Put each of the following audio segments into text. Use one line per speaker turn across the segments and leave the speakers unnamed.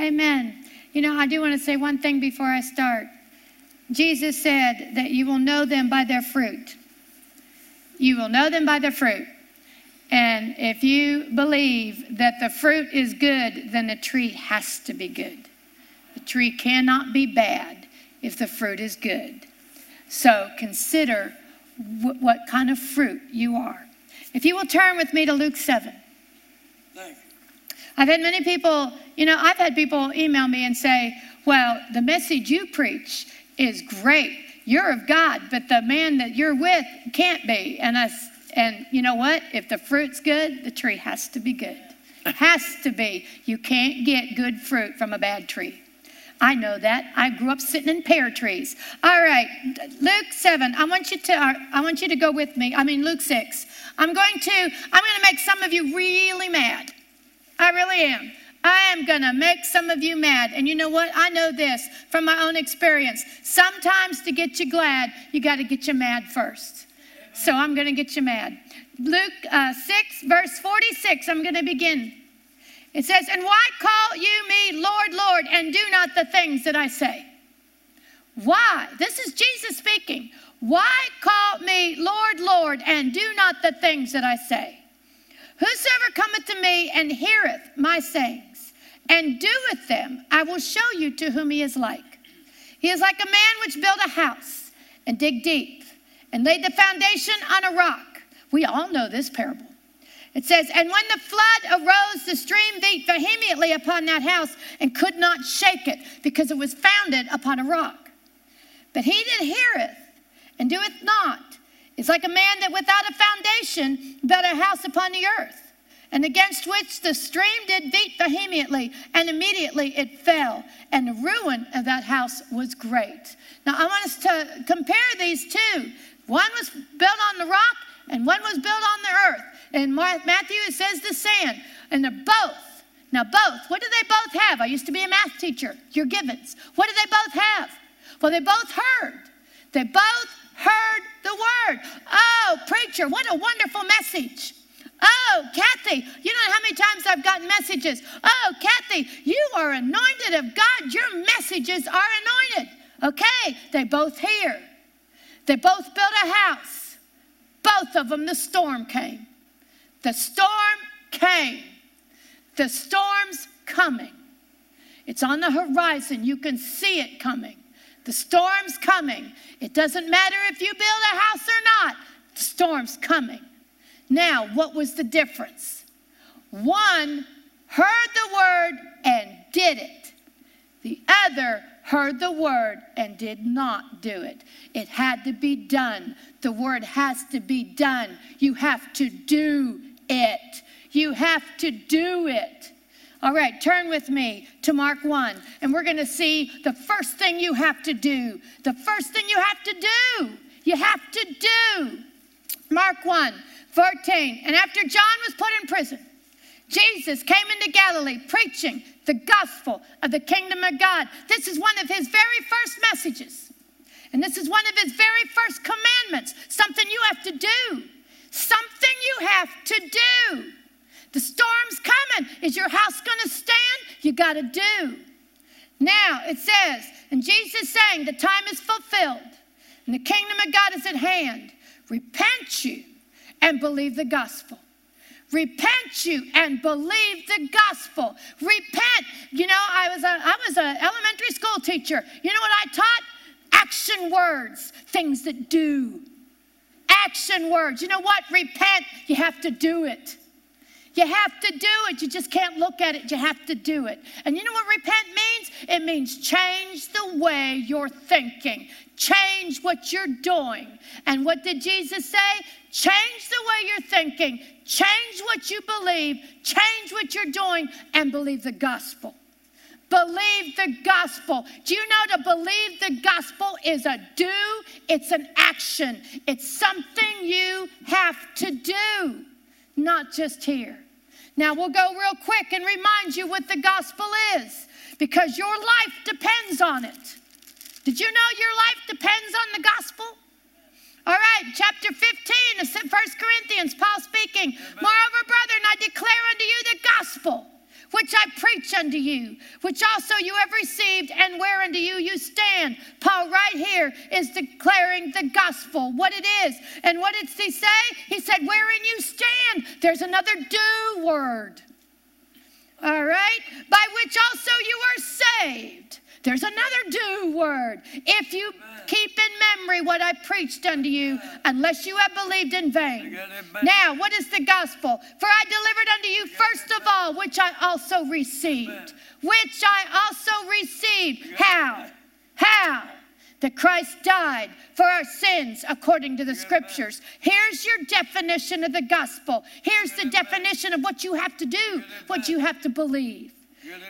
Amen. You know, I do want to say one thing before I start. Jesus said that you will know them by their fruit. You will know them by their fruit. And if you believe that the fruit is good, then the tree has to be good. The tree cannot be bad if the fruit is good. So consider what kind of fruit you are. If you will turn with me to Luke 7. I've had many people, you know, I've had people email me and say, well, the message you preach is great. You're of God, but the man that you're with can't be. And I, and you know what? If the fruit's good, the tree has to be good. has to be. You can't get good fruit from a bad tree. I know that. I grew up sitting in pear trees. All right, Luke 7. I want you to uh, I want you to go with me. I mean Luke 6. I'm going to I'm going to make some of you really mad. I really am. I am going to make some of you mad. And you know what? I know this from my own experience. Sometimes to get you glad, you got to get you mad first. So I'm going to get you mad. Luke uh, 6, verse 46, I'm going to begin. It says, And why call you me Lord, Lord, and do not the things that I say? Why? This is Jesus speaking. Why call me Lord, Lord, and do not the things that I say? Whosoever cometh to me and heareth my sayings and doeth them, I will show you to whom he is like. He is like a man which built a house and dig deep and laid the foundation on a rock. We all know this parable. It says, And when the flood arose, the stream beat vehemently upon that house and could not shake it because it was founded upon a rock. But he that heareth and doeth not is like a man that without a foundation built a house upon the earth, and against which the stream did beat vehemently, and immediately it fell, and the ruin of that house was great. Now, I want us to compare these two. One was built on the rock, and one was built on the earth. In Matthew, it says the sand, and they're both. Now, both, what do they both have? I used to be a math teacher, your Gibbons. What do they both have? Well, they both heard. They both heard the word. Oh, preacher, what a wonderful message. Oh, Kathie, you know how many times I've gotten messages. Oh, Kathie, you are anointed of God. Your messages are anointed. Okay, they both hear. They both built a house. Both of them, the storm came. The storm came. The storm's coming. It's on the horizon. You can see it coming. The storm's coming. It doesn't matter if you build a house or not, the storm's coming. Now, what was the difference? One heard the word and did it, the other heard the word and did not do it. It had to be done. The word has to be done. You have to do it. You have to do it. All right, turn with me to Mark 1, and we're going to see the first thing you have to do. The first thing you have to do. You have to do. Mark 1, 14. And after John was put in prison, Jesus came into Galilee preaching the gospel of the kingdom of God. This is one of his very first messages. And this is one of his very first commandments something you have to do. Something you have to do. The storm's coming. Is your house? You got to do. Now it says, and Jesus saying, the time is fulfilled and the kingdom of God is at hand. Repent you and believe the gospel. Repent you and believe the gospel. Repent. You know, I was a I was an elementary school teacher. You know what I taught? Action words, things that do. Action words. You know what? Repent. You have to do it. You have to do it. You just can't look at it. You have to do it. And you know what repent means? It means change the way you're thinking, change what you're doing. And what did Jesus say? Change the way you're thinking, change what you believe, change what you're doing, and believe the gospel. Believe the gospel. Do you know to believe the gospel is a do? It's an action. It's something you have to do, not just hear. Now we'll go real quick and remind you what the gospel is because your life depends on it. Did you know your life depends on the gospel? All right, chapter 15 of 1 Corinthians, Paul speaking. Moreover, unto you, which also you have received, and whereunto you you stand. Paul, right here, is declaring the gospel, what it is. And what did he say? He said, Wherein you stand. There's another do word. All right? By which also you are saved. There's another do word. If you keep in memory what I preached unto you, unless you have believed in vain. Now, what is the gospel? For I delivered unto you first of all, which I also received. Which I also received. How? How? That Christ died for our sins according to the scriptures. Here's your definition of the gospel. Here's the definition of what you have to do, what you have to believe.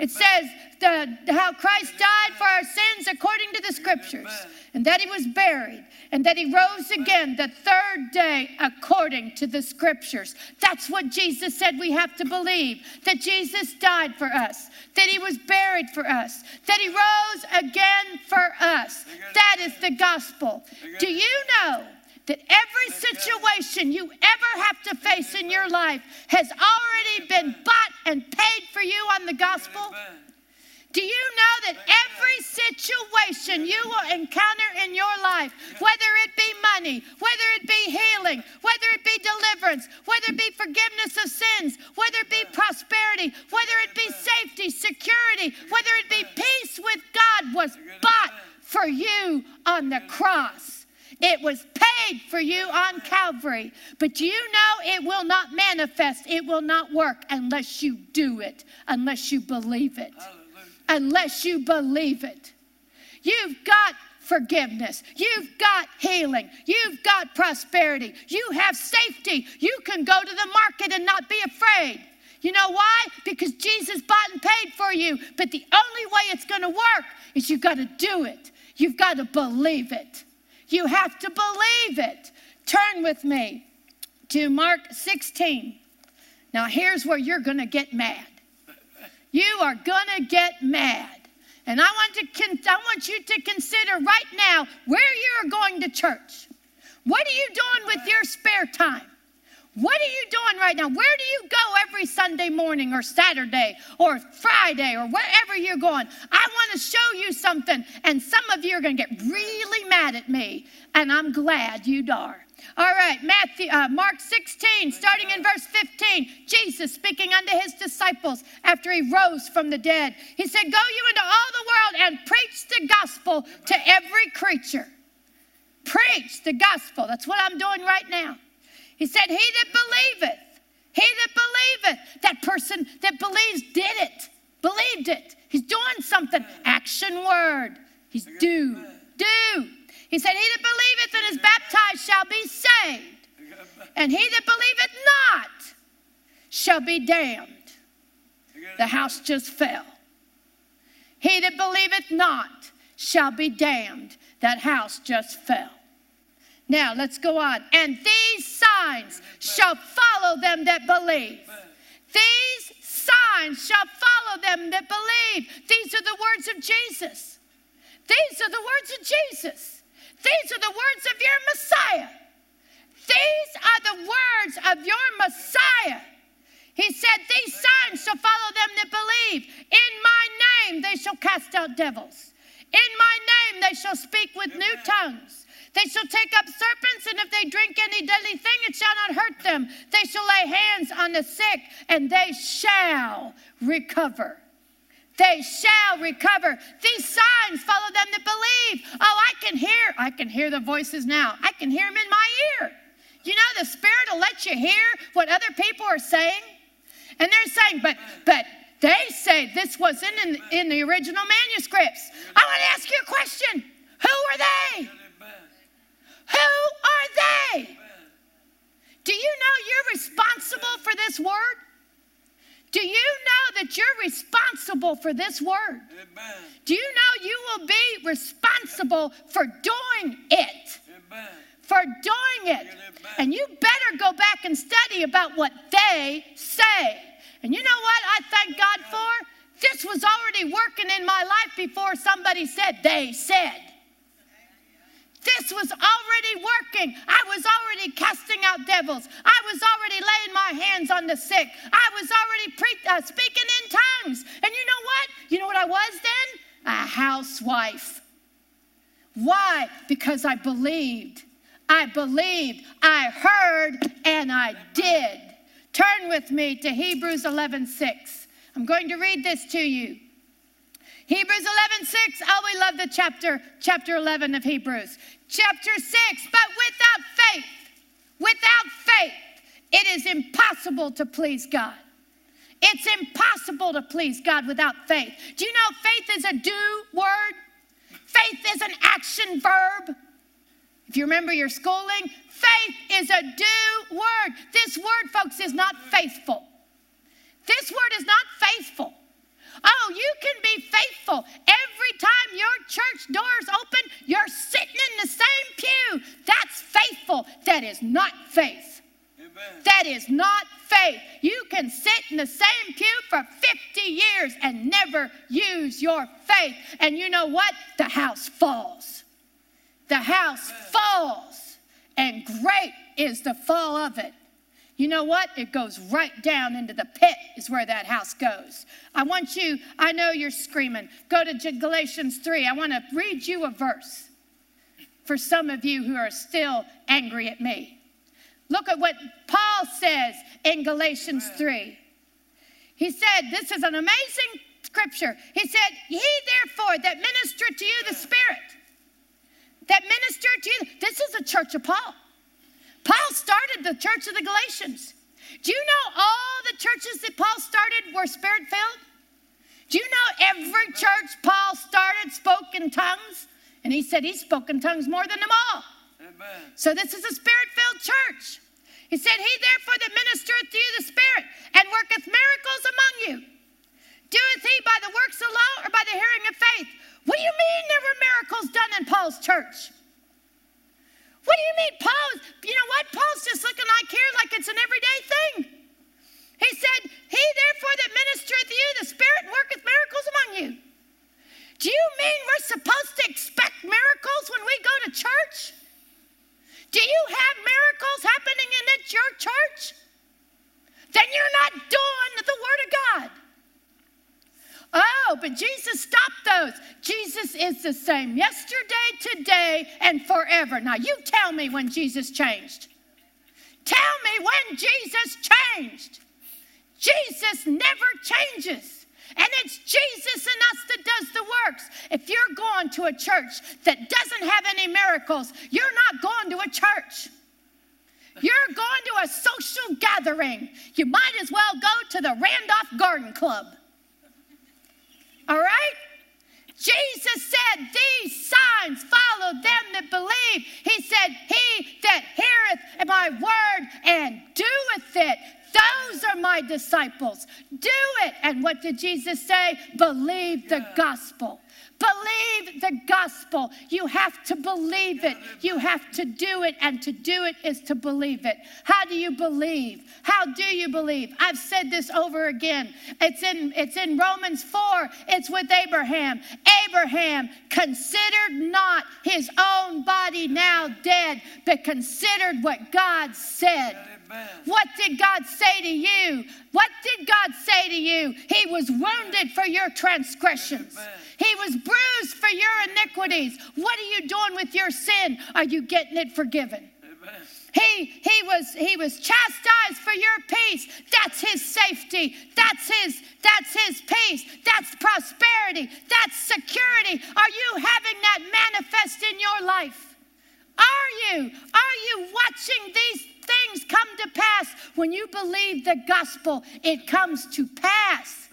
It says the, how Christ died for our sins according to the scriptures, and that he was buried, and that he rose again the third day according to the scriptures. That's what Jesus said we have to believe that Jesus died for us, that he was buried for us, that he rose again for us. That is the gospel. Do you know? that every situation you ever have to face in your life has already been bought and paid for you on the gospel? Do you know that every situation you will encounter in your life, whether it be money, whether it be healing, whether it be deliverance, whether it be forgiveness of sins, whether it be prosperity, whether it be safety, security, whether it be peace with God, was bought for you on the cross? It was paid for you on Calvary. But you know it will not manifest, it will not work unless you do it, unless you believe it. Hallelujah. Unless you believe it. You've got forgiveness. You've got healing. You've got prosperity. You have safety. You can go to the market and not be afraid. You know why? Because Jesus bought and paid for you. But the only way it's going to work is you've got to do it. You've got to believe it. You have to believe it. Turn with me to Mark 16. Now, here's where you're going to get mad. You are going to get mad. And I want, to, I want you to consider right now where you're going to church. What are you doing with your spare time? What are you doing right now? Where do you go every Sunday morning or Saturday or Friday or wherever you're going? I want to show you something, and some of you are going to get really mad at me, and I'm glad you are. All right, Matthew, uh, Mark 16, starting in verse 15. Jesus speaking unto his disciples after he rose from the dead. He said, Go you into all the world and preach the gospel to every creature. Preach the gospel. That's what I'm doing right now. He said, He that believeth, he that believeth, that person that believes did it, believed it. He's doing something. Action word. He's do, do. He said, He that believeth and is baptized shall be saved, and he that believeth not shall be damned. The house just fell. He that believeth not shall be damned. That house just fell. Now let's go on. And these signs shall follow them that believe. These signs shall follow them that believe. These are the words of Jesus. These are the words of Jesus. These are the words of your Messiah. These are the words of your Messiah. He said, These signs shall follow them that believe. In my name they shall cast out devils. In my name they shall speak with new tongues. They shall take up serpents, and if they drink any deadly thing, it shall not hurt them. They shall lay hands on the sick, and they shall recover. They shall recover. These signs follow them that believe. Oh, I can hear, I can hear the voices now. I can hear them in my ear. You know, the Spirit will let you hear what other people are saying. And they're saying, but, but, they say this wasn't in, in the original manuscripts. I want to ask you a question. Who were they? Who are they? Do you know you're responsible for this word? Do you know that you're responsible for this word? Amen. Do you know you will be responsible for doing it? Amen. For doing it. And you better go back and study about what they say. And you know what I thank God for? This was already working in my life before somebody said they said. This was already working. I was already casting out devils. I was already laying my hands on the sick. I was already pre- uh, speaking in tongues. And you know what? You know what I was then? A housewife. Why? Because I believed. I believed. I heard and I did. Turn with me to Hebrews 11 6. I'm going to read this to you. Hebrews 11, 6. Oh, we love the chapter, chapter 11 of Hebrews. Chapter 6. But without faith, without faith, it is impossible to please God. It's impossible to please God without faith. Do you know faith is a do word? Faith is an action verb. If you remember your schooling, faith is a do word. This word, folks, is not faithful. This word is not faithful. Oh, you can be faithful. Every time your church doors open, you're sitting in the same pew. That's faithful. That is not faith. Amen. That is not faith. You can sit in the same pew for 50 years and never use your faith. And you know what? The house falls. The house Amen. falls. And great is the fall of it. You know what? It goes right down into the pit, is where that house goes. I want you, I know you're screaming. Go to Galatians 3. I want to read you a verse for some of you who are still angry at me. Look at what Paul says in Galatians 3. He said, This is an amazing scripture. He said, He therefore that minister to you the Spirit, that minister to you, this is a church of Paul. Paul started the church of the Galatians. Do you know all the churches that Paul started were spirit filled? Do you know every church Paul started spoke in tongues? And he said he spoke in tongues more than them all. Amen. So this is a spirit filled church. He said, He therefore that ministereth to you the Spirit and worketh miracles among you. Doeth he by the works of law or by the hearing of faith? What do you mean there were miracles done in Paul's church? What do you mean, Paul? You know what? Paul's just looking like here like it's an everyday thing. He said, He therefore that ministereth you, the Spirit worketh miracles among you. Do you mean we're supposed to expect miracles when we go to church? Do you have miracles happening in your church? Then you're not doing the Word of God. Oh, but Jesus stopped those. Jesus is the same yesterday, today, and forever. Now, you tell me when Jesus changed. Tell me when Jesus changed. Jesus never changes. And it's Jesus in us that does the works. If you're going to a church that doesn't have any miracles, you're not going to a church. You're going to a social gathering. You might as well go to the Randolph Garden Club. All right? Jesus said, These signs follow them that believe. He said, He that heareth my word and doeth it, those are my disciples. Do it. And what did Jesus say? Believe the gospel. Believe the gospel. You have to believe it. You have to do it. And to do it is to believe it. How do you believe? How do you believe? I've said this over again. It's in, it's in Romans 4. It's with Abraham. Abraham considered not his own body now dead, but considered what God said. What did God say to you? What did God say to you? He was wounded for your transgressions. He was bruised for your iniquities. What are you doing with your sin? Are you getting it forgiven? He, he, was, he was chastised for your peace. That's his safety. That's his, that's his peace. That's prosperity. That's security. Are you having that manifest in your life? Are you? Are you watching these things come to pass. When you believe the gospel, it comes to pass.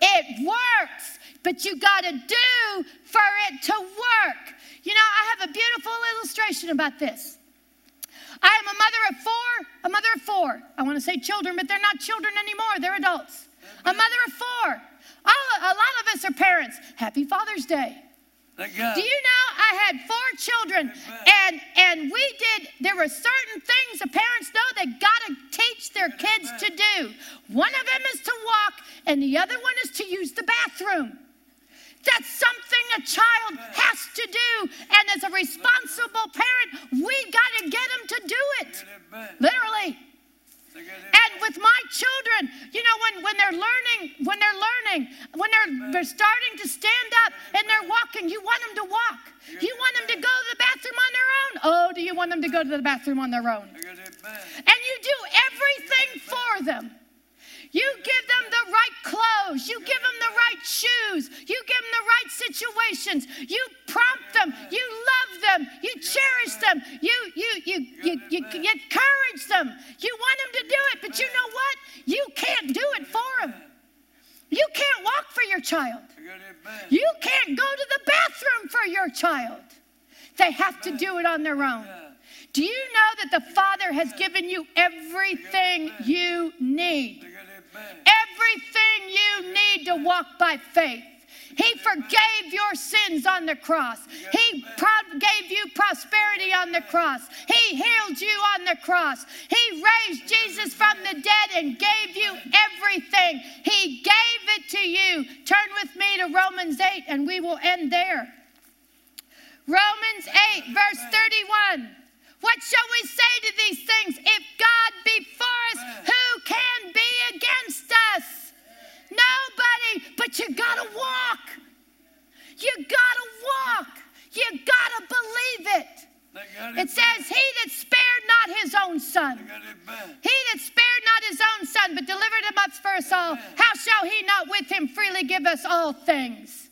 It works, but you got to do for it to work. You know, I have a beautiful illustration about this. I am a mother of four, a mother of four. I want to say children, but they're not children anymore, they're adults. A mother of four. All, a lot of us are parents. Happy Father's Day. Do you know I had four children and and we did there were certain things the parents know they got to teach their kids to do. One of them is to walk and the other one is to use the bathroom. Child has to do. And as a responsible parent, we got to get them to do it. Literally. And with my children, you know, when, when they're learning, when they're learning, when they're, they're starting to stand up and they're walking, you want them to walk. You want them to go to the bathroom on their own. Oh, do you want them to go to the bathroom on their own? And you do everything for them. You give them the right clothes. You give them the right shoes. You give them the right situations. You prompt them. You love them. You cherish them. You, you, you, you, you, you encourage them. You want them to do it, but you know what? You can't do it for them. You can't walk for your child. You can't go to the bathroom for your child. They have to do it on their own. Do you know that the Father has given you everything you need? Everything you need to walk by faith. He forgave your sins on the cross. He pro- gave you prosperity on the cross. He healed you on the cross. He raised Jesus from the dead and gave you everything. He gave it to you. Turn with me to Romans 8 and we will end there. Romans 8, verse 31. What shall we say to these things? If God be for us, who can be against us? Nobody, but you gotta walk. You gotta walk. You gotta believe it. It says, He that spared not his own son, he that spared not his own son, but delivered him up for us all, how shall he not with him freely give us all things?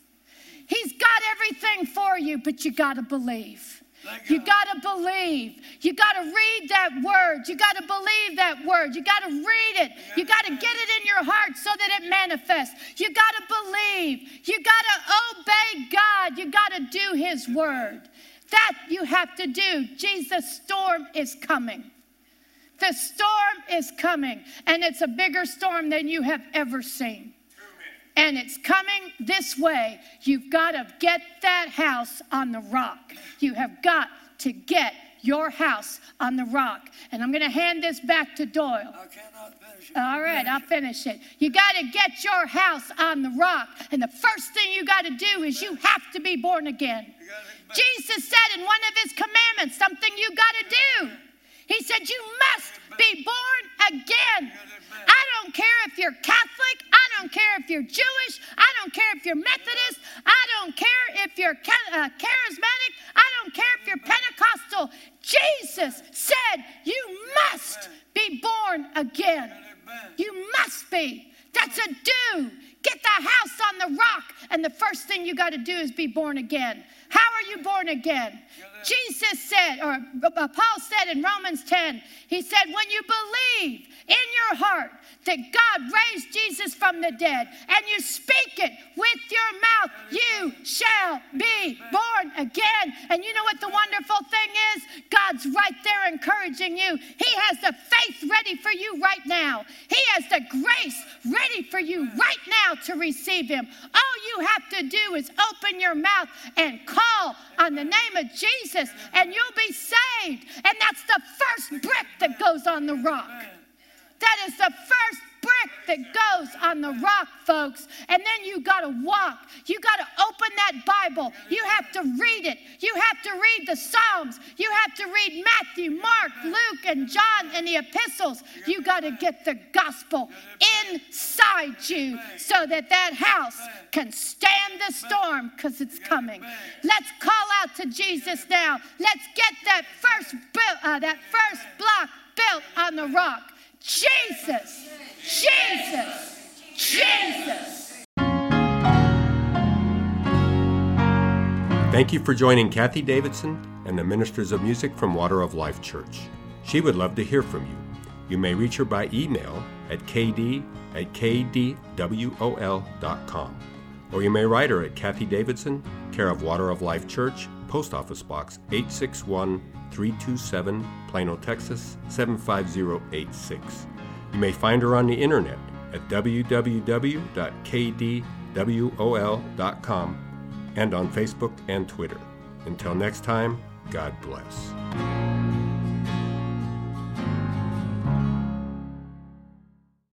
He's got everything for you, but you gotta believe. You got to believe. You got to read that word. You got to believe that word. You got to read it. You got to get it in your heart so that it manifests. You got to believe. You got to obey God. You got to do His word. That you have to do. Jesus' storm is coming. The storm is coming, and it's a bigger storm than you have ever seen and it's coming this way. You've got to get that house on the rock. You have got to get your house on the rock. And I'm going to hand this back to Doyle. I cannot finish it. All right, I'll finish it. You got to get your house on the rock. And the first thing you got to do is you have to be born again. Jesus said in one of his commandments something you got to do. He said, You must be born again. I don't care if you're Catholic. I don't care if you're Jewish. I don't care if you're Methodist. I don't care if you're uh, charismatic. I don't care if you're Pentecostal. Jesus said, You must be born again. You must be. That's a do. Get the house on the rock. And the first thing you got to do is be born again. How are you born again? Jesus said, or uh, Paul said in Romans 10, he said, when you believe in your heart that God raised Jesus from the dead and you speak it with your mouth, you shall be born again. And you know what the wonderful thing is? God's right there encouraging you. He has the faith ready for you right now, He has the grace ready for you right now to receive Him. All you have to do is open your mouth and call on the name of Jesus, and you'll be saved. And that's the first brick that goes on the rock. That is the first brick that goes on the rock, folks. And then you got to walk. You got to open that Bible. You have to read it. You have to read the Psalms. You have to read Matthew, Mark, Luke, and John and the epistles. You got to get the gospel inside you so that that house can stand the storm because it's coming. Let's call out to Jesus now. Let's get that first, uh, that first block built on the rock. Jesus, Jesus, Jesus.
Thank you for joining Kathie Davidson and the Ministers of Music from Water of Life Church. She would love to hear from you. You may reach her by email at kd at kdwol.com. Or you may write her at Kathie Davidson, care of Water of Life Church, Post Office Box 861 327, Plano, Texas 75086. You may find her on the internet at www.kdwol.com and on Facebook and Twitter. Until next time, God bless.